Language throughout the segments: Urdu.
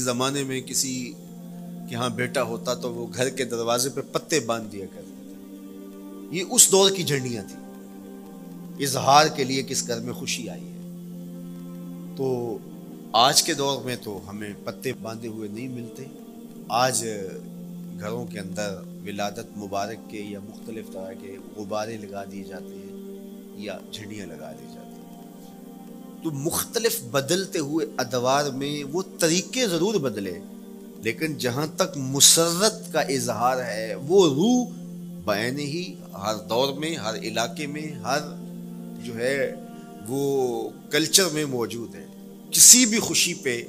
زمانے میں کسی کے ہاں بیٹا ہوتا تو وہ گھر کے دروازے پہ پتے باندھ دیا کرتے تھے۔ یہ اس دور کی جھنڈیاں تھیں۔ اظہار کے لیے کس گھر میں خوشی آئی ہے۔ تو آج کے دور میں تو ہمیں پتے باندھے ہوئے نہیں ملتے۔ آج گھروں کے اندر ولادت مبارک کے یا مختلف طرح کے غبارے لگا دیے جاتے ہیں یا جھنڈیاں لگا دی ہیں۔ تو مختلف بدلتے ہوئے ادوار میں وہ طریقے ضرور بدلے۔ لیکن جہاں تک مسرت کا اظہار ہے، وہ روح بین ہی ہر دور میں، ہر علاقے میں، ہر جو ہے وہ کلچر میں موجود ہے۔ کسی بھی خوشی پہ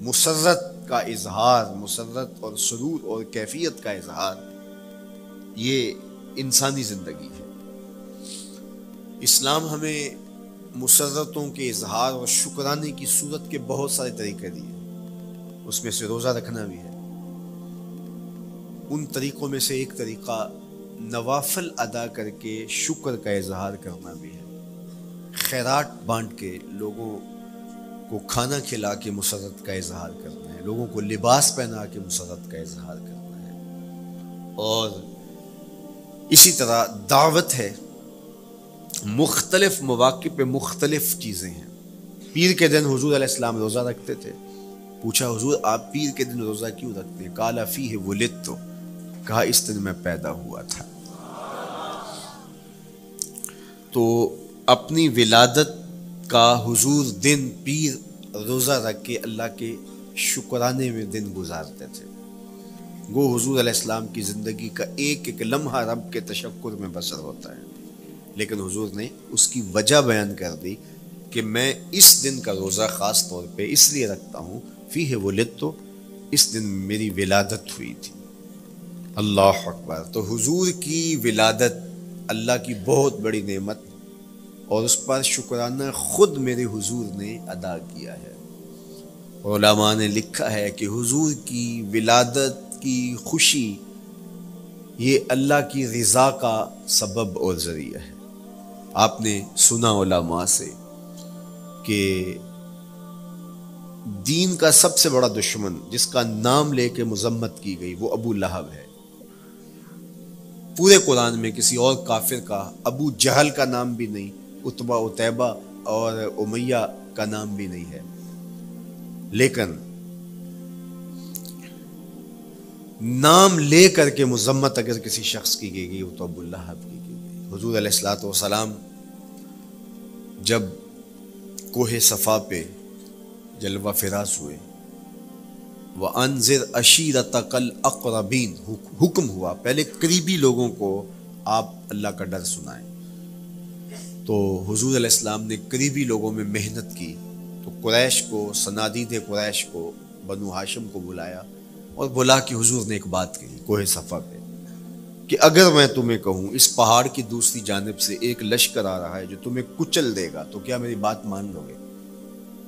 مسرت کا اظہار، مسرت اور سرور اور کیفیت کا اظہار، یہ انسانی زندگی ہے۔ اسلام ہمیں مسرتوں کے اظہار اور شکرانے کی صورت کے بہت سارے طریقے دیے۔ اس میں سے روزہ رکھنا بھی ہے۔ ان طریقوں میں سے ایک طریقہ نوافل ادا کر کے شکر کا اظہار کرنا بھی ہے۔ خیرات بانٹ کے لوگوں کو کھانا کھلا کے مسرت کا اظہار کرنا ہے۔ لوگوں کو لباس پہنا کے مسرت کا اظہار کرنا ہے۔ اور اسی طرح دعوت ہے۔ مختلف مواقع پہ مختلف چیزیں ہیں۔ پیر کے دن حضور علیہ السلام روزہ رکھتے تھے۔ پوچھا، حضور، آپ پیر کے دن روزہ کیوں رکھتے ہیں؟ کالا فی ہے وہ تو کہا، اس دن میں پیدا ہوا تھا۔ تو اپنی ولادت کا حضور دن پیر روزہ رکھ کے اللہ کے شکرانے میں دن گزارتے تھے۔ وہ حضور علیہ السلام کی زندگی کا ایک ایک لمحہ رب کے تشکر میں بسر ہوتا ہے۔ لیکن حضور نے اس کی وجہ بیان کر دی کہ میں اس دن کا روزہ خاص طور پہ اس لیے رکھتا ہوں فی ہے وہ تو اس دن میری ولادت ہوئی تھی۔ اللہ اکبر۔ تو حضور کی ولادت اللہ کی بہت بڑی نعمت اور اس پر شکرانہ خود میرے حضور نے ادا کیا ہے۔ علماء نے لکھا ہے کہ حضور کی ولادت کی خوشی یہ اللہ کی رضا کا سبب اور ذریعہ ہے۔ آپ نے سنا علماء سے کہ دین کا سب سے بڑا دشمن جس کا نام لے کے مذمت کی گئی وہ ابو لہب ہے۔ پورے قرآن میں کسی اور کافر کا، ابو جہل کا نام بھی نہیں اتبا اتبا اور امیہ کا نام بھی نہیں ہے۔ لیکن نام لے کر کے مذمت اگر کسی شخص کی گئی گئی، وہ تو ابو اللہ کی گئی۔ حضور علیہ السلاۃ والسلام جب کوہ صفا پہ جلوہ فراز ہوئے وہ انضر اشیر تقل اقربین حکم ہوا، پہلے قریبی لوگوں کو آپ اللہ کا ڈر سنائیں۔ تو حضور علیہ السلام نے قریبی لوگوں میں محنت کی، تو قریش کو، سنادید قریش کو، بنو ہاشم کو بلایا اور بلا کہ حضور نے ایک بات کہی کوہ صفا پہ۔ کہ اگر میں تمہیں کہوں اس پہاڑ کی دوسری جانب سے ایک لشکر آ رہا ہے جو تمہیں کچل دے گا، تو کیا میری بات مان لو گے؟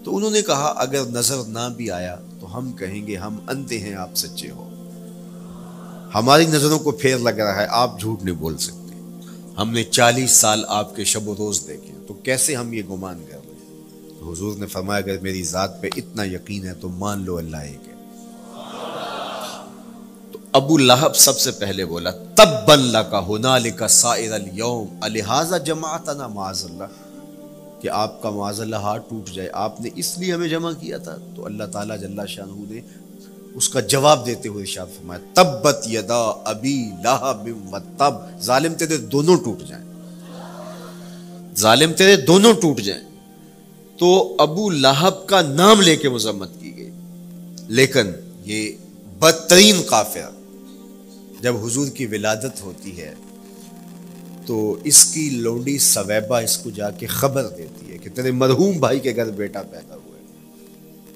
تو انہوں نے کہا، اگر نظر نہ بھی آیا تو ہم کہیں گے، ہم انتے ہیں، آپ سچے ہو۔ ہماری نظروں کو پھیر لگ رہا ہے، آپ جھوٹ نہیں بول سکتے۔ ہم نے چالیس سال آپ کے شب و روز دیکھے تو کیسے ہم یہ گمان کر رہے ہیں؟ حضور نے فرمایا، اگر میری ذات پہ اتنا یقین ہے تو مان لو اللہ ایک ہے۔ ابو لہب سب سے پہلے بولا تب اللہ کا ہونا لکھا سائر اليوم الحاظہ جماعتنا معاذ اللہ کہ آپ کا معاذ اللہ ہاتھ ٹوٹ جائے۔ آپ نے اس لیے ہمیں جمع کیا تھا۔ تو اللہ تعالیٰ جل شاہ نے اس کا جواب دیتے ہوئے ارشاد فرمایا، تبت یدا ابی لہب و تب ظالم تیرے دونوں ٹوٹ جائیں۔ ظالم تیرے دونوں ٹوٹ جائیں۔ تو ابو لہب کا نام لے کے مذمت کی گئی۔ لیکن یہ بدترین قافیہ جب حضور کی ولادت ہوتی ہے، تو اس کی لونڈی سویبا اس کو جا کے خبر دیتی ہے کہ تیرے مرحوم بھائی کے گھر بیٹا پیدا ہوئے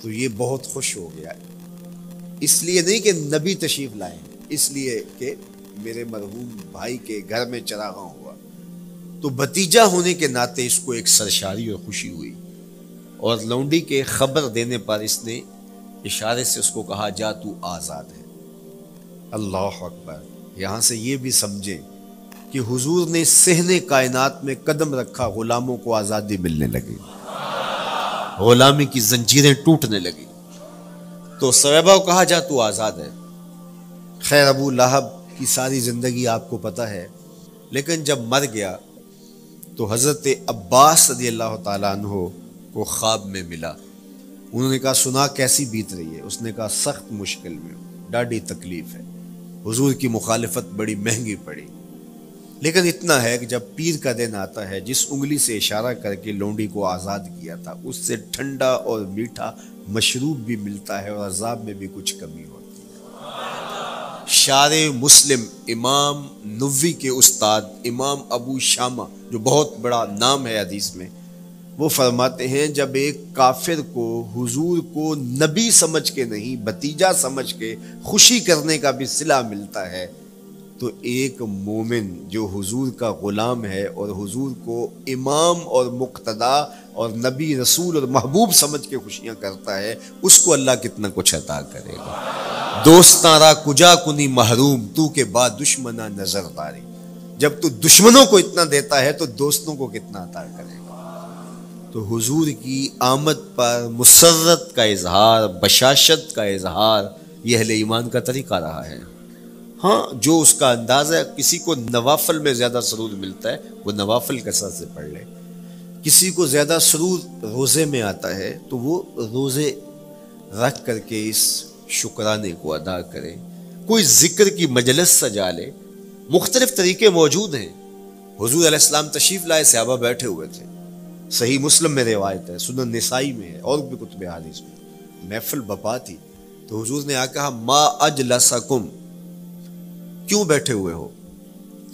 تو یہ بہت خوش ہو گیا۔ اس لیے نہیں کہ نبی تشریف لائیں اس لیے کہ میرے مرحوم بھائی کے گھر میں چراغاں ہوا۔ تو بتیجا ہونے کے ناطے اس کو ایک سرشاری اور خوشی ہوئی۔ اور لونڈی کے خبر دینے پر اس نے اشارے سے اس کو کہا، جا تو آزاد ہے۔ اللہ اکبر۔ یہاں سے یہ بھی سمجھیں کہ حضور نے سہنے کائنات میں قدم رکھا، غلاموں کو آزادی ملنے لگی۔ غلامی کی زنجیریں ٹوٹنے لگی۔ تو صویبہ کو کہا جا، تو آزاد ہے۔ خیر، ابو لہب کی ساری زندگی آپ کو پتہ ہے۔ لیکن جب مر گیا، تو حضرت عباس صدی اللہ تعالیٰ عنہ کو خواب میں ملا۔ انہوں نے کہا، سنا کیسی بیت رہی ہے؟ اس نے کہا، سخت مشکل میں ڈاڈی تکلیف ہے۔ حضور کی مخالفت بڑی مہنگی پڑی۔ لیکن اتنا ہے کہ جب پیر کا دن آتا ہے، جس انگلی سے اشارہ کر کے لونڈی کو آزاد کیا تھا، اس سے ٹھنڈا اور میٹھا مشروب بھی ملتا ہے اور عذاب میں بھی کچھ کمی ہوتی ہے۔ شار مسلم امام نوی کے استاد امام ابو شامہ، جو بہت بڑا نام ہے حدیث میں وہ فرماتے ہیں، جب ایک کافر کو، حضور کو نبی سمجھ کے نہیں بتیجا سمجھ کے خوشی کرنے کا بھی صلح ملتا ہے، تو ایک مومن جو حضور کا غلام ہے اور حضور کو امام اور مقتدا اور نبی رسول اور محبوب سمجھ کے خوشیاں کرتا ہے، اس کو اللہ کتنا کچھ عطا کرے گا۔ دوستارا کجا کنی محروم، تو کے بعد دشمنا نظر داری۔ جب تو دشمنوں کو اتنا دیتا ہے، تو دوستوں کو کتنا عطا کرے گا۔ تو حضور کی آمد پر مسرت کا اظہار، بشاشت کا اظہار، یہ اہل ایمان کا طریقہ رہا ہے۔ ہاں جو اس کا انداز ہے، کسی کو نوافل میں زیادہ سرود ملتا ہے، وہ نوافل کثرت سے پڑھ لے۔ کسی کو زیادہ سرود روزے میں آتا ہے، تو وہ روزے رکھ کر کے اس شکرانے کو ادا کرے۔ کوئی ذکر کی مجلس سجا لے۔ مختلف طریقے موجود ہیں۔ حضور علیہ السلام تشریف لائے، صحابہ بیٹھے ہوئے تھے۔ صحیح مسلم میں روایت ہے، سنن نسائی میں ہے، اور بھی کتب حادث میں محفل بپا تھی تو حضور نے آ کہا، ما اجلسکم کیوں بیٹھے ہوئے ہو؟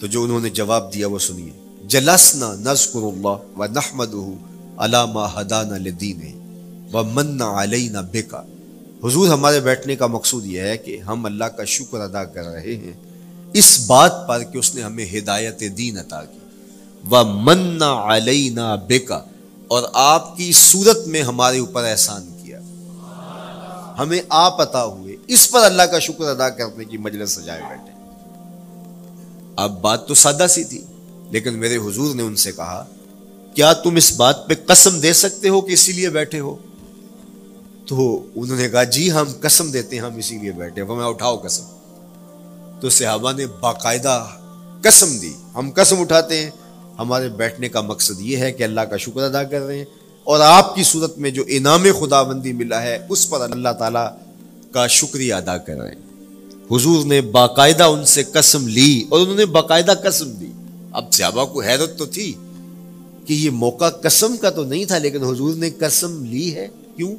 تو جو انہوں نے جواب دیا وہ سنیے۔ جلسنا نذکر اللہ و نحمدہ علی ما لدین و من علینا بکا حضور ہمارے بیٹھنے کا مقصود یہ ہے کہ ہم اللہ کا شکر ادا کر رہے ہیں۔ اس بات پر کہ اس نے ہمیں ہدایت دین عطا کی۔ و من علینا بکا اور آپ کی صورت میں ہمارے اوپر احسان کیا۔ ہمیں آپ عطا ہوئے۔ اس پر اللہ کا شکر ادا کرنے کی مجلس سجائے بیٹھے۔ اب بات تو سادہ سی تھی، لیکن میرے حضور نے ان سے کہا، کیا تم اس بات پہ قسم دے سکتے ہو کہ اسی لیے بیٹھے ہو؟ تو انہوں نے کہا جی ہم قسم دیتے ہیں، ہم اسی لیے بیٹھے میں اٹھاؤ قسم۔ تو صحابہ نے باقاعدہ قسم دی۔ ہم قسم اٹھاتے ہیں ہمارے بیٹھنے کا مقصد یہ ہے کہ اللہ کا شکر ادا کر رہے ہیں اور آپ کی صورت میں جو انعام خدا بندی ملا ہے، اس پر اللہ تعالیٰ کا شکریہ ادا کر رہے ہیں۔ حضور نے باقاعدہ ان سے قسم لی اور انہوں نے باقاعدہ قسم دی۔ اب صحابہ کو حیرت تو تھی کہ یہ موقع قسم کا تو نہیں تھا، لیکن حضور نے قسم لی ہے۔ کیوں؟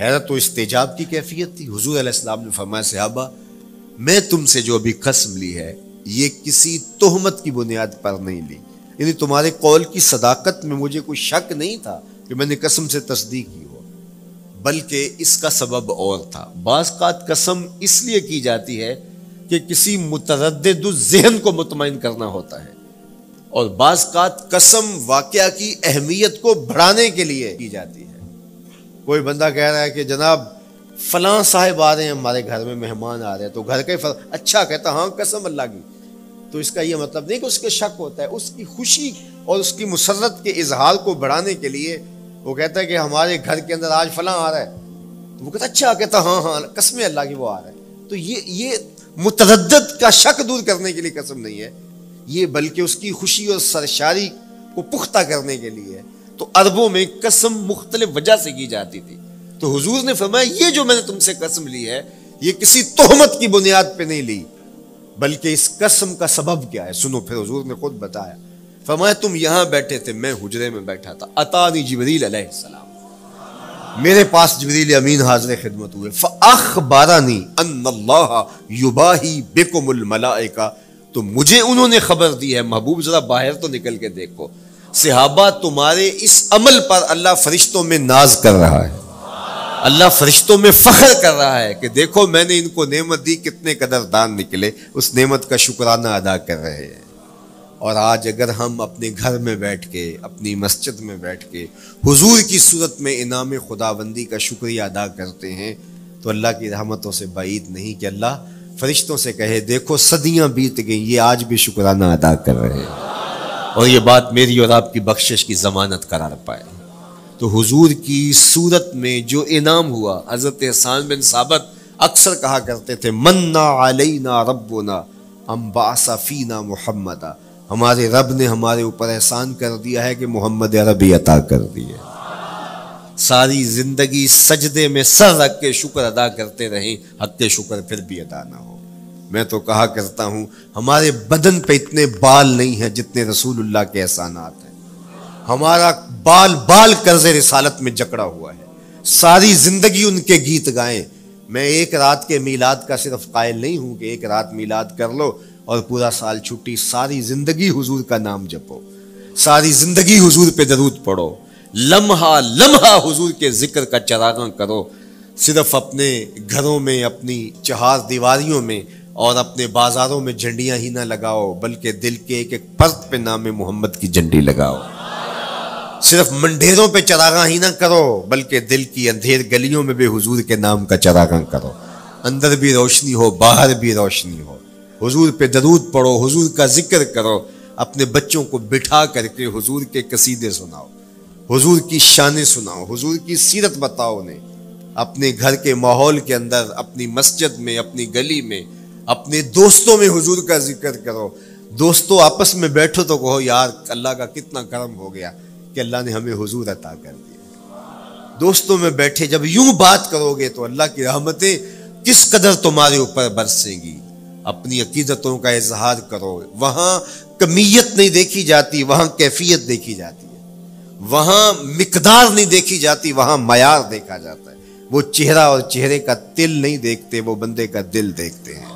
حیرت تو استجاب کی کیفیت تھی۔ حضور علیہ السلام نے فرمایا، صحابہ، میں تم سے جو ابھی قسم لی ہے، یہ کسی تہمت کی بنیاد پر نہیں لی۔ یعنی تمہارے قول کی صداقت میں مجھے کوئی شک نہیں تھا کہ میں نے قسم سے تصدیق کی ہو، بلکہ اس کا سبب اور تھا۔ بعض قات قسم اس لیے کی جاتی ہے کہ کسی متردد ذہن کو مطمئن کرنا ہوتا ہے۔ اور بعض قات قسم واقعہ کی اہمیت کو بڑھانے کے لیے کی جاتی ہے۔ کوئی بندہ کہہ رہا ہے کہ جناب، فلاں صاحب آ رہے ہیں ہمارے گھر میں مہمان آ رہے ہیں، تو گھر کا ہی اچھا کہتا ہاں قسم اللہ کی۔ تو اس کا یہ مطلب نہیں کہ اس کے شک ہوتا ہے، اس کی خوشی اور اس کی مسرت کے اظہار کو بڑھانے کے لیے وہ کہتا ہے کہ ہمارے گھر کے اندر آج فلاں آ رہا ہے۔ تو وہ کہتا اچھا کہتا ہاں ہاں قسم اللہ کی، وہ آ رہا ہے۔ تو یہ یہ متردد کا شک دور کرنے کے لیے قسم نہیں ہے۔ یہ بلکہ اس کی خوشی اور سرشاری کو پختہ کرنے کے لیے ہے۔ تو عربوں میں قسم مختلف وجہ سے کی جاتی تھی۔ تو حضور نے فرمایا، یہ جو میں نے تم سے قسم لی ہے، یہ کسی تہمت کی بنیاد پہ نہیں لی۔ بلکہ اس قسم کا سبب کیا ہے؟ سنو، پھر حضور نے خود بتایا۔ فرمایا، تم یہاں بیٹھے تھے، میں حجرے میں بیٹھا تھا۔ اتانی جبریل علیہ السلام۔ میرے پاس جبریل امین حاضر خدمت ہوئے۔ فاخبارانی ان اللہ یباہی بکم الملائکہ۔ تو مجھے انہوں نے خبر دی ہے۔ محبوب، ذرا باہر تو نکل کے دیکھو۔ صحابہ تمہارے اس عمل پر اللہ فرشتوں میں ناز کر رہا ہے۔ اللہ فرشتوں میں فخر کر رہا ہے کہ دیکھو میں نے ان کو نعمت دی، کتنے قدر دان نکلے، اس نعمت کا شکرانہ ادا کر رہے ہیں۔ اور آج اگر ہم اپنے گھر میں بیٹھ کے، اپنی مسجد میں بیٹھ کے حضور کی صورت میں انعام خدا بندی کا شکریہ ادا کرتے ہیں، تو اللہ کی رحمتوں سے بعید نہیں کہ اللہ فرشتوں سے کہے، دیکھو صدیاں بیت گئیں، یہ آج بھی شکرانہ ادا کر رہے ہیں۔ اور یہ بات میری اور آپ کی بخشش کی ضمانت قرار پائے۔ تو حضور کی صورت میں جو انعام ہوا، حضرت حسان بن ثابت اکثر کہا کرتے تھے، منا علینا ربنا امباسا فینا محمد ہمارے رب نے ہمارے اوپر احسان کر دیا ہے کہ محمد عربی عطا کر دیے ساری زندگی سجدے میں سر رکھ کے شکر ادا کرتے رہیں، حق کے شکر پھر بھی ادا نہ ہو۔ میں تو کہا کرتا ہوں، ہمارے بدن پہ اتنے بال نہیں ہیں جتنے رسول اللہ کے احسانات ہیں۔ ہمارا بال بال قرض رسالت میں جکڑا ہوا ہے۔ ساری زندگی ان کے گیت گائیں۔ میں ایک رات کے میلاد کا صرف قائل نہیں ہوں کہ ایک رات میلاد کر لو اور پورا سال چھٹی ساری زندگی حضور کا نام جپو۔ ساری زندگی حضور پہ درود پڑھو۔ لمحہ لمحہ حضور کے ذکر کا چراغاں کرو۔ صرف اپنے گھروں میں، اپنی چہار دیواریوں میں اور اپنے بازاروں میں جھنڈیاں ہی نہ لگاؤ، بلکہ دل کے ایک ایک پرت پہ نام محمد کی جھنڈی لگاؤ۔ صرف منڈیروں پہ چراغاں ہی نہ کرو، بلکہ دل کی اندھیر گلیوں میں بھی حضور کے نام کا چراغاں کرو۔ اندر بھی روشنی ہو، باہر بھی روشنی ہو۔ حضور پہ درود پڑھو، حضور کا ذکر کرو، اپنے بچوں کو بٹھا کر کے حضور کے قصیدے سناؤ۔ حضور کی شانیں سناؤ، حضور کی سیرت بتاؤ انہیں۔ اپنے گھر کے ماحول کے اندر، اپنی مسجد میں، اپنی گلی میں، اپنے دوستوں میں حضور کا ذکر کرو۔ دوستوں آپس میں بیٹھو تو کہو، یار، اللہ کا کتنا کرم ہو گیا۔ کہ اللہ نے ہمیں حضور عطا کر دیا۔ دوستوں میں بیٹھے جب یوں بات کرو گے تو اللہ کی رحمتیں کس قدر تمہارے اوپر برسیں گی۔ اپنی عقیدتوں کا اظہار کرو۔ وہاں کمیت نہیں دیکھی جاتی، وہاں کیفیت دیکھی جاتی ہے۔ وہاں مقدار نہیں دیکھی جاتی، وہاں معیار دیکھا جاتا ہے۔ وہ چہرہ اور چہرے کا تل نہیں دیکھتے، وہ بندے کا دل دیکھتے ہیں۔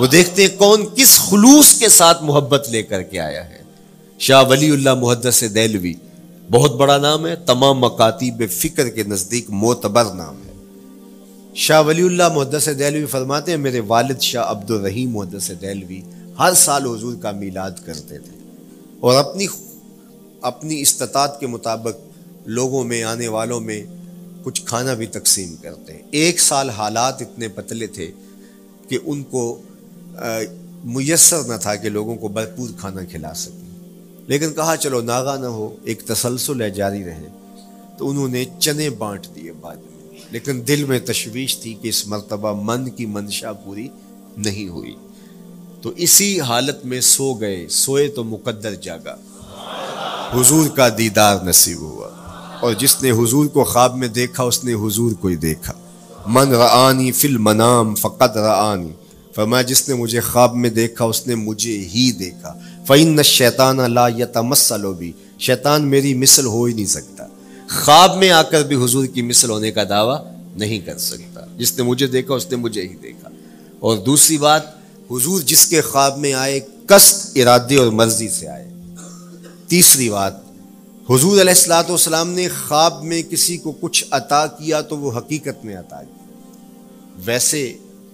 وہ دیکھتے ہیں کون کس خلوص کے ساتھ محبت لے کر کے آیا ہے۔ شاہ ولی اللہ محدث دہلوی بہت بڑا نام ہے، تمام مکاتیب فکر کے نزدیک معتبر نام ہے۔ شاہ ولی اللہ محدث دہلوی فرماتے ہیں، میرے والد شاہ عبد الرحیم محدث دہلوی ہر سال حضور کا میلاد کرتے تھے۔ اور اپنی اپنی استطاعت کے مطابق لوگوں میں، آنے والوں میں کچھ کھانا بھی تقسیم کرتے ہیں۔ ایک سال حالات اتنے پتلے تھے کہ ان کو میسر نہ تھا کہ لوگوں کو بھرپور کھانا کھلا سکیں لیکن کہا چلو ناغا نہ ہو، ایک تسلسل ہے، جاری رہے۔ تو انہوں نے چنے بانٹ دیے بعد میں۔ لیکن دل میں تشویش تھی کہ اس مرتبہ من کی منشا پوری نہیں ہوئی۔ تو اسی حالت میں سو گئے۔ سوئے تو مقدر جاگا۔ حضور کا دیدار نصیب ہوا۔ اور جس نے حضور کو خواب میں دیکھا، اس نے حضور کو ہی دیکھا۔ من رآنی فی المنام فقط رآنی۔ فرمایا، جس نے مجھے خواب میں دیکھا، اس نے مجھے ہی دیکھا۔ فعین شیطان لا یتمسلو بھی شیطان میری مثل ہو ہی نہیں سکتا۔ خواب میں آ کر بھی حضور کی مثل ہونے کا دعویٰ نہیں کر سکتا۔ جس نے مجھے دیکھا، اس نے مجھے ہی دیکھا۔ اور دوسری بات، حضور جس کے خواب میں آئے، قصد، ارادے اور مرضی سے آئے۔ تیسری بات، حضور علیہ السلاۃ والسلام نے خواب میں کسی کو کچھ عطا کیا تو وہ حقیقت میں عطا کیا ویسے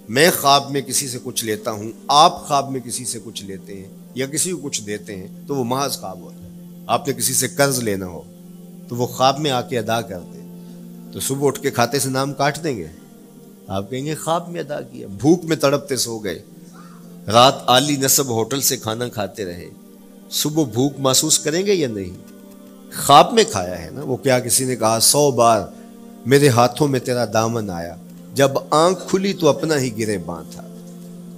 میں خواب میں کسی سے کچھ لیتا ہوں، آپ خواب میں کسی سے کچھ لیتے ہیں یا کسی کو کچھ دیتے ہیں، تو وہ محض خواب ہوتا ہے۔ آپ نے کسی سے قرض لینا ہو، تو وہ خواب میں آ کے ادا کر دیں تو صبح اٹھ کے کھاتے سے نام کاٹ دیں گے۔ آپ کہیں گے، خواب میں ادا کیا، بھوک میں تڑپتے سو گئے۔ رات عالی نصب ہوٹل سے کھانا کھاتے رہے۔ صبح بھوک محسوس کریں گے یا نہیں؟ خواب میں کھایا ہے نا؟ وہ کیا کسی نے کہا، سو بار میرے ہاتھوں میں تیرا دامن آیا۔ جب آنکھ کھلی تو اپنا ہی گرے باں تھا۔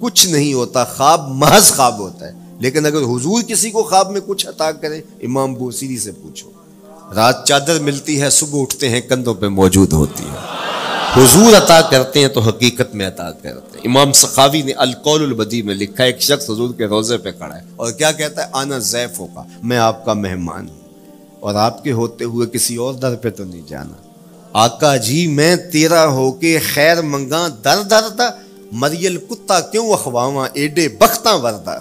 کچھ نہیں ہوتا، خواب محض خواب ہوتا ہے۔ لیکن اگر حضور کسی کو خواب میں کچھ عطا کرے، امام بوسیری سے پوچھو۔ رات چادر ملتی ہے، صبح اٹھتے ہیں، کندھوں پہ موجود ہوتی ہے۔ حضور عطا کرتے ہیں تو حقیقت میں عطا کرتے ہیں۔ امام سخاوی نے القول البدی میں لکھا ایک شخص حضور کے روزے پہ کھڑا ہے اور کیا کہتا ہے؟ آنا زیف ہوگا میں آپ کا مہمان ہوں۔ اور آپ کے ہوتے ہوئے کسی اور در پہ تو نہیں جانا۔ آقا جی میں تیرا ہو کے خیر منگا در در دا مریل کتا کیوں اخواواں، ایڈے بختاں وردا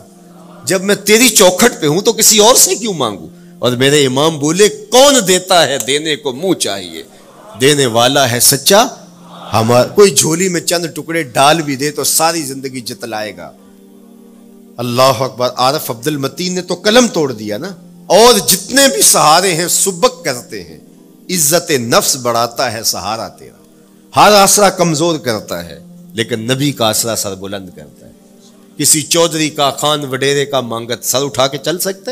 جب میں تیری چوکھٹ پہ ہوں تو کسی اور سے کیوں مانگوں؟ اور میرے امام بولے، کون دیتا ہے دینے کو منہ چاہیے؟ دینے والا ہے سچا؟ ہمار، کوئی جھولی میں چند ٹکڑے ڈال بھی دے تو ساری زندگی جتلائے گا۔ اللہ اکبر، عارف عبد المتین نے تو قلم توڑ دیا نا۔ اور جتنے بھی سہارے ہیں سبک کرتے ہیں۔ عزت نفس بڑھاتا ہے، سہارا تیرا۔ ہر آسرا کمزور کرتا ہے، لیکن نبی کا آسرا سر بلند کرتا ہے۔ کسی چودھری کا خان وڈیرے کا مانگت سر اٹھا کے چل سکتے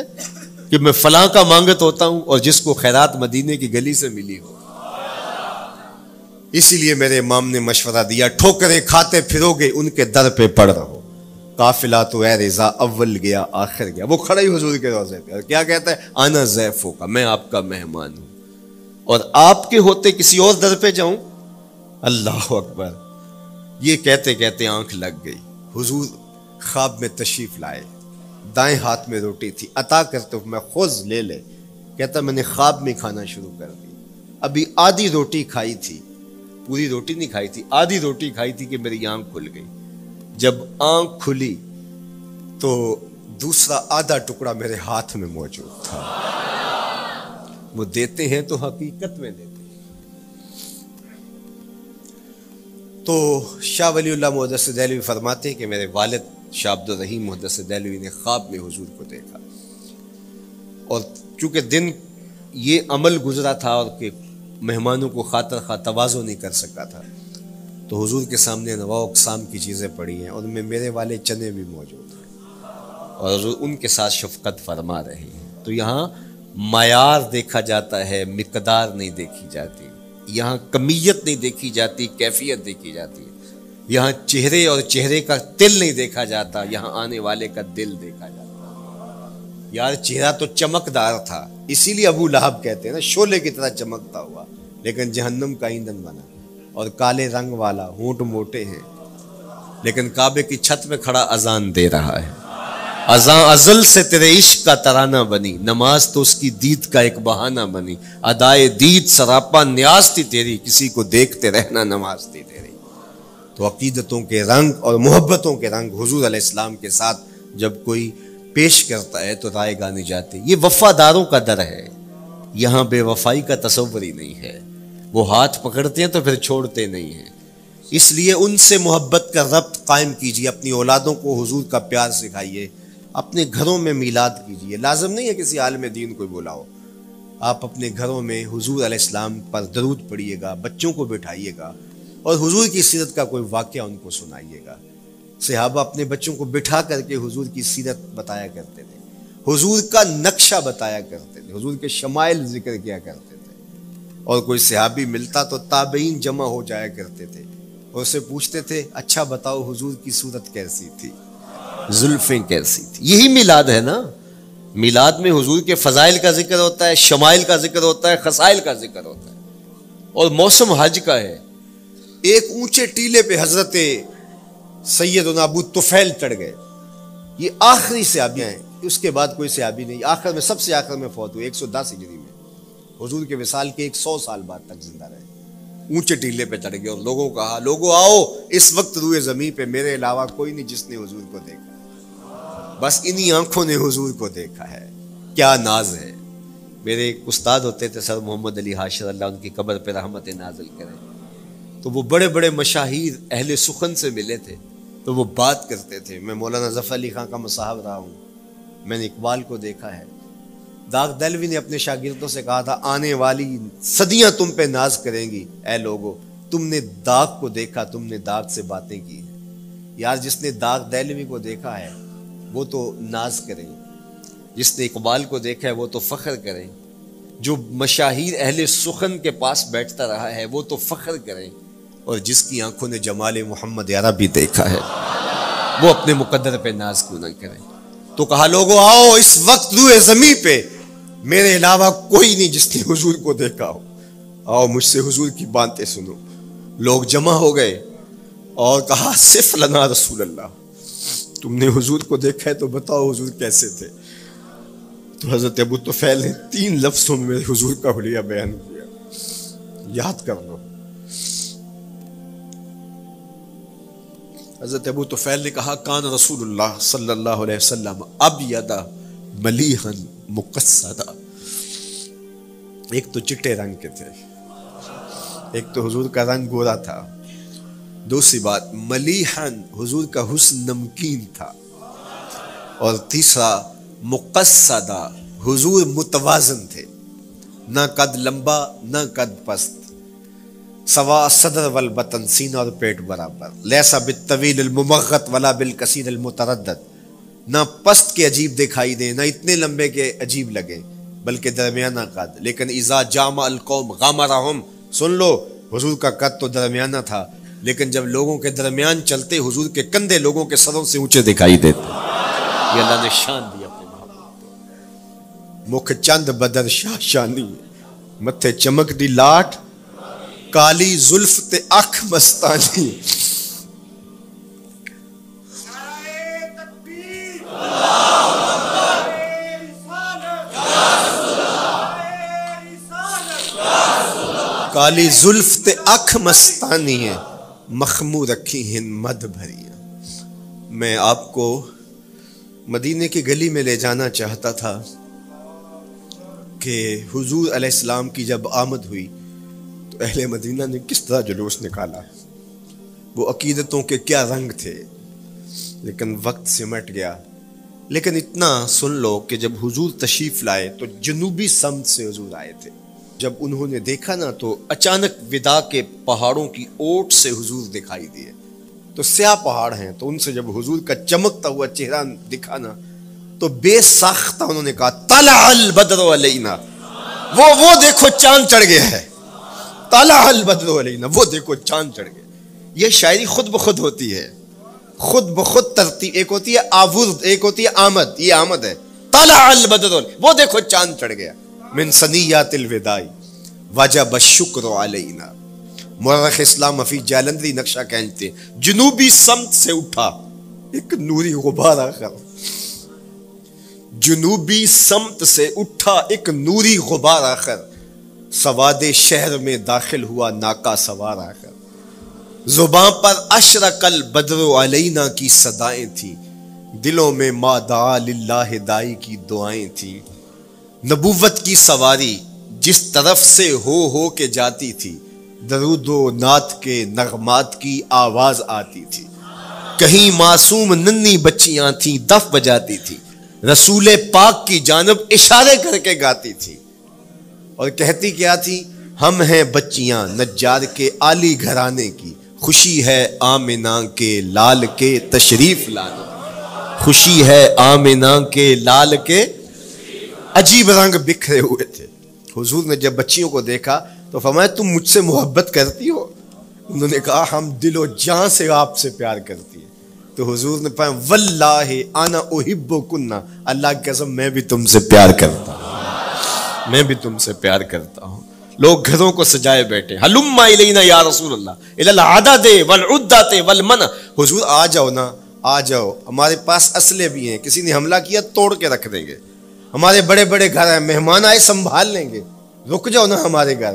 کہ میں فلاں کا مانگت ہوتا ہوں اور جس کو خیرات مدینے کی گلی سے ملی ہو۔ اسی لیے میرے امام نے مشورہ دیا ٹھوکریں کھاتے پھرو گے، ان کے در پہ پڑ رہو۔ قافلہ تو اے رضا، اول گیا، آخر گیا۔ وہ کھڑا ہی حضور کے روزے پہ۔ کیا کہتا ہے؟ آنا زیفو کا، میں آپ کا مہمان ہوں۔ اور آپ کے ہوتے کسی اور در پہ جاؤں؟ اللہ اکبر۔ یہ کہتے کہتے آنکھ لگ گئی۔ حضور خواب میں تشریف لائے۔ دائیں ہاتھ میں روٹی تھی۔ عطا کرتے میں خوز لے لے۔ کہتا میں نے خواب میں کھانا شروع کر دی ابھی آدھی روٹی کھائی تھی۔ پوری روٹی نہیں کھائی تھی۔ آدھی روٹی کھائی تھی کہ میری آنکھ کھل گئی۔ جب آنکھ کھلی تو دوسرا آدھا ٹکڑا میرے ہاتھ میں موجود تھا۔ وہ دیتے ہیں تو حقیقت میں دیتے ہیں۔ تو شاہ ولی اللہ محدث دہلوی فرماتے کہ میرے والد شاہ عبد الرحیم محدث دہلوی نے خواب میں حضور کو دیکھا۔ اور چونکہ دن یہ عمل گزرا تھا اور کہ مہمانوں کو خاطر خواہ توازو نہیں کر سکا تھا، تو حضور کے سامنے نوا اقسام کی چیزیں پڑی ہیں، ان میں میرے والے چنے بھی موجود ہیں۔ اور ان کے ساتھ شفقت فرما رہے ہیں۔ تو یہاں معیار دیکھا جاتا ہے، مقدار نہیں دیکھی جاتی۔ یہاں کمیت نہیں دیکھی جاتی، کیفیت دیکھی جاتی ہے۔ یہاں چہرے اور چہرے کا تل نہیں دیکھا جاتا، یہاں آنے والے کا دل دیکھا جاتا۔ یار چہرہ تو چمکدار تھا، اسی لیے ابو لہب کہتے ہیں نا شولے کی طرح چمکتا ہوا، لیکن جہنم کا ایندھن بنا۔ اور کالے رنگ والا، ہونٹ موٹے ہیں، لیکن کعبے کی چھت میں کھڑا اذان دے رہا ہے۔ اذان ازل سے تیرے عشق کا ترانہ بنی، نماز تو اس کی دید کا ایک بہانہ بنی، ادائے دید، سراپا نیاز تھی تیری، کسی کو دیکھتے رہنا نماز تھی تیری۔ تو عقیدتوں کے رنگ اور محبتوں کے رنگ حضور علیہ السلام کے ساتھ جب کوئی پیش کرتا ہے تو رائے گانی جاتی یہ وفاداروں کا در ہے، یہاں بے وفائی کا تصور ہی نہیں ہے۔ وہ ہاتھ پکڑتے ہیں تو پھر چھوڑتے نہیں ہیں۔ اس لیے ان سے محبت کا ربط قائم کیجیے، اپنی اولادوں کو حضور کا پیار سکھائیے۔ اپنے گھروں میں میلاد کیجیے لازم نہیں ہے کسی عالم دین کو بلاؤ۔ آپ اپنے گھروں میں حضور علیہ السلام پر درود پڑھیے گا، بچوں کو بٹھائیے گا، اور حضور کی سیرت کا کوئی واقعہ ان کو سنائیے گا۔ صحابہ اپنے بچوں کو بٹھا کر کے حضور کی سیرت بتایا کرتے تھے۔ حضور کا نقشہ بتایا کرتے تھے۔ حضور کے شمائل ذکر کیا کرتے تھے۔ اور کوئی صحابی ملتا تو تابعین جمع ہو جایا کرتے تھے اور اسے پوچھتے تھے اچھا بتاؤ حضور کی صورت کیسی تھی؟ زلفیں کیسی تھی؟ یہی میلاد ہے نا؟ میلاد میں حضور کے فضائل کا ذکر ہوتا ہے، شمائل کا ذکر ہوتا ہے خسائل کا ذکر ہوتا ہے۔ اور موسم حج کا ہے۔ ایک اونچے ٹیلے پہ حضرت سید ابو توفیل چڑھ گئے۔ یہ آخری سیابیاں ہیں۔ اس کے بعد کوئی سیابی نہیں۔ آخر میں، سب سے آخر میں فوت ہوئی ایک سو دس ہجری میں۔ حضور کے وصال کے ایک سو سال بعد تک زندہ رہے۔ اونچے ٹیلے پہ چڑھ گئے اور لوگوں کہا، لوگوں آؤ، اس وقت روئے زمین پہ میرے علاوہ کوئی نہیں جس نے حضور کو دیکھا۔ بس انہی آنکھوں نے حضور کو دیکھا ہے۔ کیا ناز ہے۔ میرے ایک استاد ہوتے تھے سر محمد علی حاشر، اللہ ان کی قبر پہ رحمت نازل کرے تو وہ بڑے بڑے مشاہیر اہل سخن سے ملے تھے۔ تو وہ بات کرتے تھے۔ میں مولانا ظفر علی خان کا مصاحب رہا ہوں۔ میں نے اقبال کو دیکھا ہے۔ داغ دلوی نے اپنے شاگردوں سے کہا تھا، آنے والی صدیاں تم پہ ناز کریں گی۔ اے لوگو، تم نے داغ کو دیکھا، تم نے داغ سے باتیں کی یار، جس نے داغ دلوی کو دیکھا ہے وہ تو ناز کریں۔ جس نے اقبال کو دیکھا ہے وہ تو فخر کریں۔ جو مشاہیر اہل سخن کے پاس بیٹھتا رہا ہے وہ تو فخر کریں۔ اور جس کی آنکھوں نے جمال محمد یارہ بھی دیکھا ہے، وہ اپنے مقدر پہ ناز کیوں نہ کرے تو کہا، لوگو، آؤ اس وقت روئے زمین پہ۔ میرے علاوہ کوئی نہیں جس نے حضور کو دیکھا ہو۔ آؤ مجھ سے حضور کی باتیں سنو۔ لوگ جمع ہو گئے اور کہا صرف لنا رسول اللہ۔ تم نے حضور کو دیکھا ہے تو بتاؤ حضور کیسے تھے؟ تو حضرت ابو تو نے تین لفظوں میں حضور کا حلیہ بیان کیا۔ یاد کر لو حضرت ابو توفیل نے کہا، کان رسول اللہ صلی اللہ علیہ وسلم اب یدا ملیحن مقصدہ. ایک تو چٹے رنگ کے تھے۔ ایک تو حضور کا رنگ گورا تھا۔ دوسری بات ملیحن حضور کا حسن نمکین تھا۔ اور تیسرا، مقصدہ، حضور متوازن تھے۔ نہ قد لمبا، نہ قد پست۔ سوا صدر والبطن سینہ اور پیٹ برابر۔ لیسا بالطویل الممغت ولا بالکثیر المتردد۔ نہ پست کے عجیب دکھائی دیں، نہ اتنے لمبے کے عجیب لگے بلکہ درمیانہ قد۔ لیکن ازا جامع القوم غامرہم، سن لو، حضور کا قد تو درمیانہ تھا۔ لیکن جب لوگوں کے درمیان چلتے حضور کے کندھے لوگوں کے سروں سے اونچے دکھائی دیتے۔ یہ اللہ نے شان دی اپنے مکھ چند بدر شاہ شانی، متھے چمک دی لاٹ، کالی زلف تے اکھ مستانی۔ کالی زلف تے اکھ مستانی ہے۔ مخمو رکھی ہن مد بھری میں آپ کو مدینے کی گلی میں لے جانا چاہتا تھا کہ حضور علیہ السلام کی جب آمد ہوئی تو اہل مدینہ نے کس طرح جلوس نکالا؟ وہ عقیدتوں کے کیا رنگ تھے؟ لیکن وقت سمٹ گیا۔ لیکن اتنا سن لو کہ جب حضور تشریف لائے تو جنوبی سمت سے حضور آئے تھے۔ جب انہوں نے دیکھا نا تو اچانک ودا کے پہاڑوں کی اوٹ سے حضور دکھائی دیے۔ تو سیاہ پہاڑ ہیں، تو ان سے جب حضور کا چمکتا ہوا چہرہ دکھا نا، تو بے ساختہ انہوں نے کہا تالا البدر علینا وہ وہ دیکھو چاند چڑھ گیا ہے۔ تالا البدر علینا، وہ دیکھو چاند چڑھ گیا۔ یہ شاعری خود بخود ہوتی ہے۔ خود بخود ترتیب، ایک ہوتی ہے آورد، ایک ہوتی ہے آمد، یہ آمد ہے۔ تالا البدر وہ دیکھو چاند چڑھ گیا۔ من سنیات الودائی وجب الشکر علینا. مورخ اسلام افی جالندری نقشہ کہتے ہیں، جنوبی سمت سے اٹھا، ایک نوری غبار آخر. جنوبی سمت سے اٹھا، ایک نوری غبار آخر. سواد شہر میں داخل ہوا، ناکا سوار آخر. زباں پر اشرق البدر علینا کی صدائیں تھیں، دلوں میں ما دعا للہ دائی کی دعائیں تھیں. نبوت کی سواری جس طرف سے ہو ہو کے جاتی تھی، درود و نات کے نغمات کی آواز آتی تھی۔ کہیں معصوم ننی بچیاں تھیں، دف بجاتی تھی۔ رسول پاک کی جانب اشارے کر کے گاتی تھی۔ اور کہتی کیا تھی، ہم ہیں بچیاں نجار کے آلی گھرانے کی۔ خوشی ہے آمنا کے لال کے تشریف لانا خوشی ہے آمنا کے لال کے عجیب رنگ بکھرے ہوئے تھے۔ حضور نے جب بچیوں کو دیکھا تو فرمایا، تم مجھ سے محبت کرتی ہو؟ انہوں نے کہا، ہم دل و جان سے آپ سے پیار کرتی ہے تو حضور نے فرمایا، واللہ انا احب کننا اللہ کی قسم، میں بھی تم سے پیار کرتا ہوں۔ میں بھی تم سے پیار کرتا ہوں۔ لوگ گھروں کو سجائے بیٹھے۔ حلم الینا یا رسول اللہ الالعدد والعدت والمن۔ حضور، آ جاؤ نا، آ جاؤ۔ ہمارے پاس اسلحے بھی ہیں۔ کسی نے حملہ کیا، توڑ کے رکھ دیں گے۔ ہمارے بڑے بڑے گھر ہیں، مہمان آئے سنبھال لیں گے۔ رک جاؤ نا ہمارے گھر۔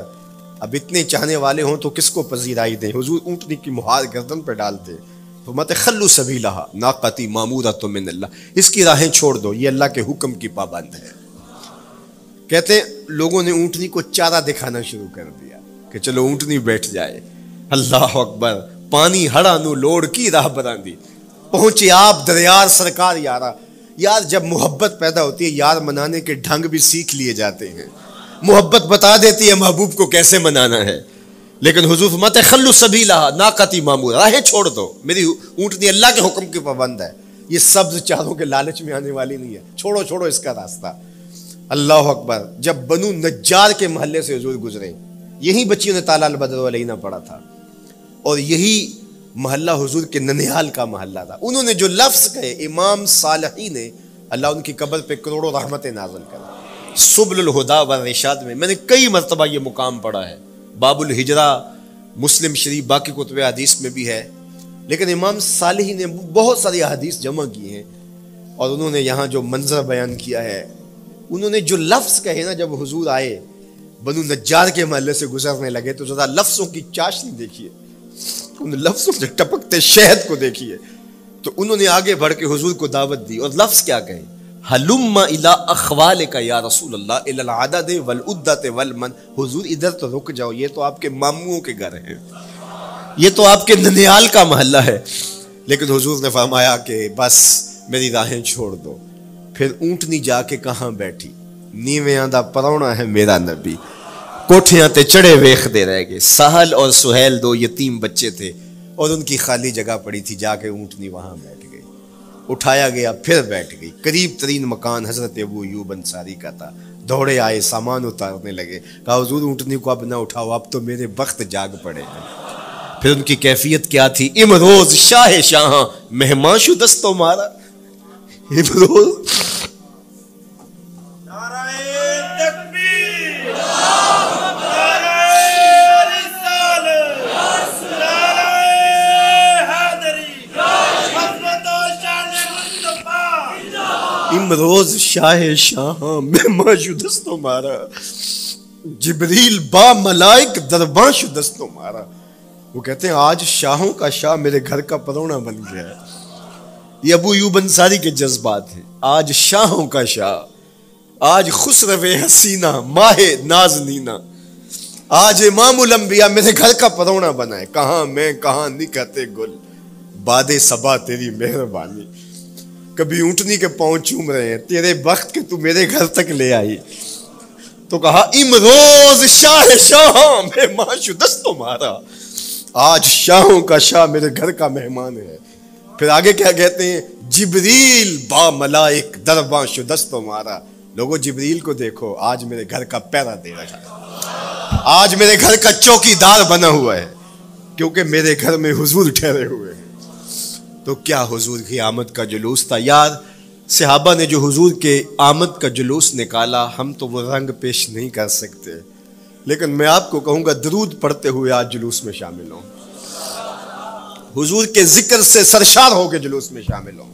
اب اتنے چاہنے والے ہوں تو کس کو پذیرائی دیں؟ حضور اونٹنی کی مہار گردن پہ ڈالتے تو مت خلو سبھی لہا ناقتی معمورہ تو من اللہ۔ اس کی راہیں چھوڑ دو، یہ اللہ کے حکم کی پابند ہے۔ کہتے لوگوں نے اونٹنی کو چارہ دکھانا شروع کر دیا کہ چلو اونٹنی بیٹھ جائے۔ اللہ اکبر، پانی ہڑا نو لوڑ کی راہ براندی پہنچے آپ، دریار سرکار یارہ۔ یار جب محبت پیدا ہوتی ہے یار منانے کے ڈھنگ بھی سیکھ لیے جاتے ہیں۔ محبت بتا دیتی ہے محبوب کو کیسے منانا ہے۔ لیکن حضور مت خلو سبھی لا ناقتی معمور راہیں چھوڑ دو۔ میری اونٹنی اللہ کے حکم کی پابند ہے۔ یہ سبز چاروں کے لالچ میں آنے والی نہیں ہے۔ چھوڑو چھوڑو اس کا راستہ۔ اللہ اکبر، جب بنو نجار کے محلے سے حضور گزرے، یہی بچیوں نے تالا البدر علیہ پڑھا تھا۔ اور یہی محلہ حضور کے ننیال کا محلہ تھا۔ انہوں نے جو لفظ کہے، امام صالحی نے اللہ ان کی قبر پہ کروڑوں رحمت نازل کرا سبل الہدا و رشاد میں میں نے کئی مرتبہ یہ مقام پڑھا ہے۔ باب الحجرا مسلم شریف باقی کتب حدیث میں بھی ہے۔ لیکن امام صالحی نے بہت ساری حدیث جمع کی ہیں۔ اور انہوں نے یہاں جو منظر بیان کیا ہے، انہوں نے جو لفظ کہے نا، جب حضور آئے، بنو نجار کے محلے سے گزرنے لگے، تو ذرا لفظوں کی چاشنی دیکھیے۔ ان لفظوں سے ٹپکتے شہد کو دیکھیے تو انہوں نے آگے بڑھ کے حضور کو دعوت دی اور لفظ کیا کہے؟ حلم الا اخوال کا یا رسول اللہ العدد والعدت والمن۔ حضور ادھر تو رک جاؤ، یہ تو آپ کے ماموں کے گھر ہیں۔ یہ تو آپ کے ننیال کا محلہ ہے۔ لیکن حضور نے فرمایا کہ بس میری راہیں چھوڑ دو۔ پھر اونٹنی جا کے کہاں بیٹھی؟ نیویاں دا پرونا ہے میرا نبی۔ کوٹھیاں تے چڑے ویخ دے رہ گئے۔ سہل اور سہیل دو یتیم بچے تھے اور ان کی خالی جگہ پڑی تھی، جا کے اونٹنی وہاں بیٹھ گئی اٹھایا گیا، پھر بیٹھ گئی۔ قریب ترین مکان حضرت ابو یوب انصاری کا تھا۔ دوڑے آئے، سامان اتارنے لگے۔ کہا، حضور، اونٹنی کو اب نہ اٹھاؤ، اب تو میرے وقت جاگ پڑے ہیں۔ پھر ان کی کیفیت کیا تھی؟ امروز شاہ شاہ مہمان شو دستوں مارا۔ امروز امروز شاہ شاہ مہمان شو دستوں مارا۔ جبریل با ملائک دربان شو دستوں مارا۔ وہ کہتے ہیں، آج شاہوں کا شاہ میرے گھر کا پرونا بن گیا ہے۔ یہ ابو یوب انصاری کے جذبات ہیں۔ آج شاہوں کا شاہ، آج خسرو حسینہ، ماہ ناز نینا آج امام الانبیاء میرے گھر کا پرونا بنا ہے۔ کہاں میں، کہاں نہیں کہتے گل۔ باد سبا تیری مہربانی۔ کبھی اونٹنی کے پاؤں چوم رہے ہیں، تیرے وقت کے تو میرے گھر تک لے آئی۔ تو کہا، امروز شاہ شاہ مہمان شو دستوں مارا۔ آج شاہوں کا شاہ میرے گھر کا مہمان ہے۔ پھر آگے کیا کہتے ہیں؟ جبریل با ملائک درباں شو مارا۔ لوگوں جبریل کو دیکھو، آج میرے گھر کا پیرا دے رہا ہے آج میرے گھر کا چوکی دار بنا ہوا ہے، کیونکہ میرے گھر میں حضور ٹھہرے ہوئے ہیں۔ تو کیا حضور کی آمد کا جلوس تھا؟ یار، صحابہ نے جو حضور کے آمد کا جلوس نکالا، ہم تو وہ رنگ پیش نہیں کر سکتے۔ لیکن میں آپ کو کہوں گا، درود پڑھتے ہوئے آج جلوس میں شامل ہوں۔ حضور کے ذکر سے سرشار ہو کے جلوس میں شامل ہوں۔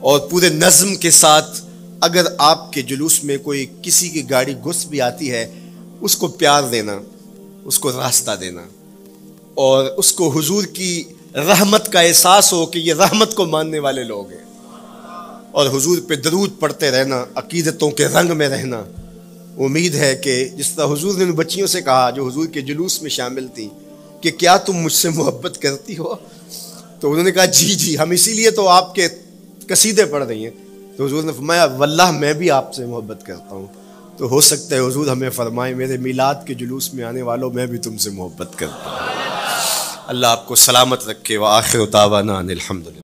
اور پورے نظم کے ساتھ اگر آپ کے جلوس میں کوئی کسی کی گاڑی گھس بھی آتی ہے، اس کو پیار دینا، اس کو راستہ دینا۔ اور اس کو حضور کی رحمت کا احساس ہو کہ یہ رحمت کو ماننے والے لوگ ہیں۔ اور حضور پہ درود پڑھتے رہنا، عقیدتوں کے رنگ میں رہنا۔ امید ہے کہ جس طرح حضور نے ان بچیوں سے کہا، جو حضور کے جلوس میں شامل تھیں، کہ کیا تم مجھ سے محبت کرتی ہو؟ تو انہوں نے کہا جی جی ہم اسی لیے تو آپ کے قصیدے پڑھ رہی ہیں۔ تو حضور نے فرمایا، واللہ، میں بھی آپ سے محبت کرتا ہوں۔ تو ہو سکتا ہے حضور ہمیں فرمائے، میرے میلاد کے جلوس میں آنے والوں، میں بھی تم سے محبت کرتا ہوں۔ اللہ آپ کو سلامت رکھے وہ آخر و الحمد للہ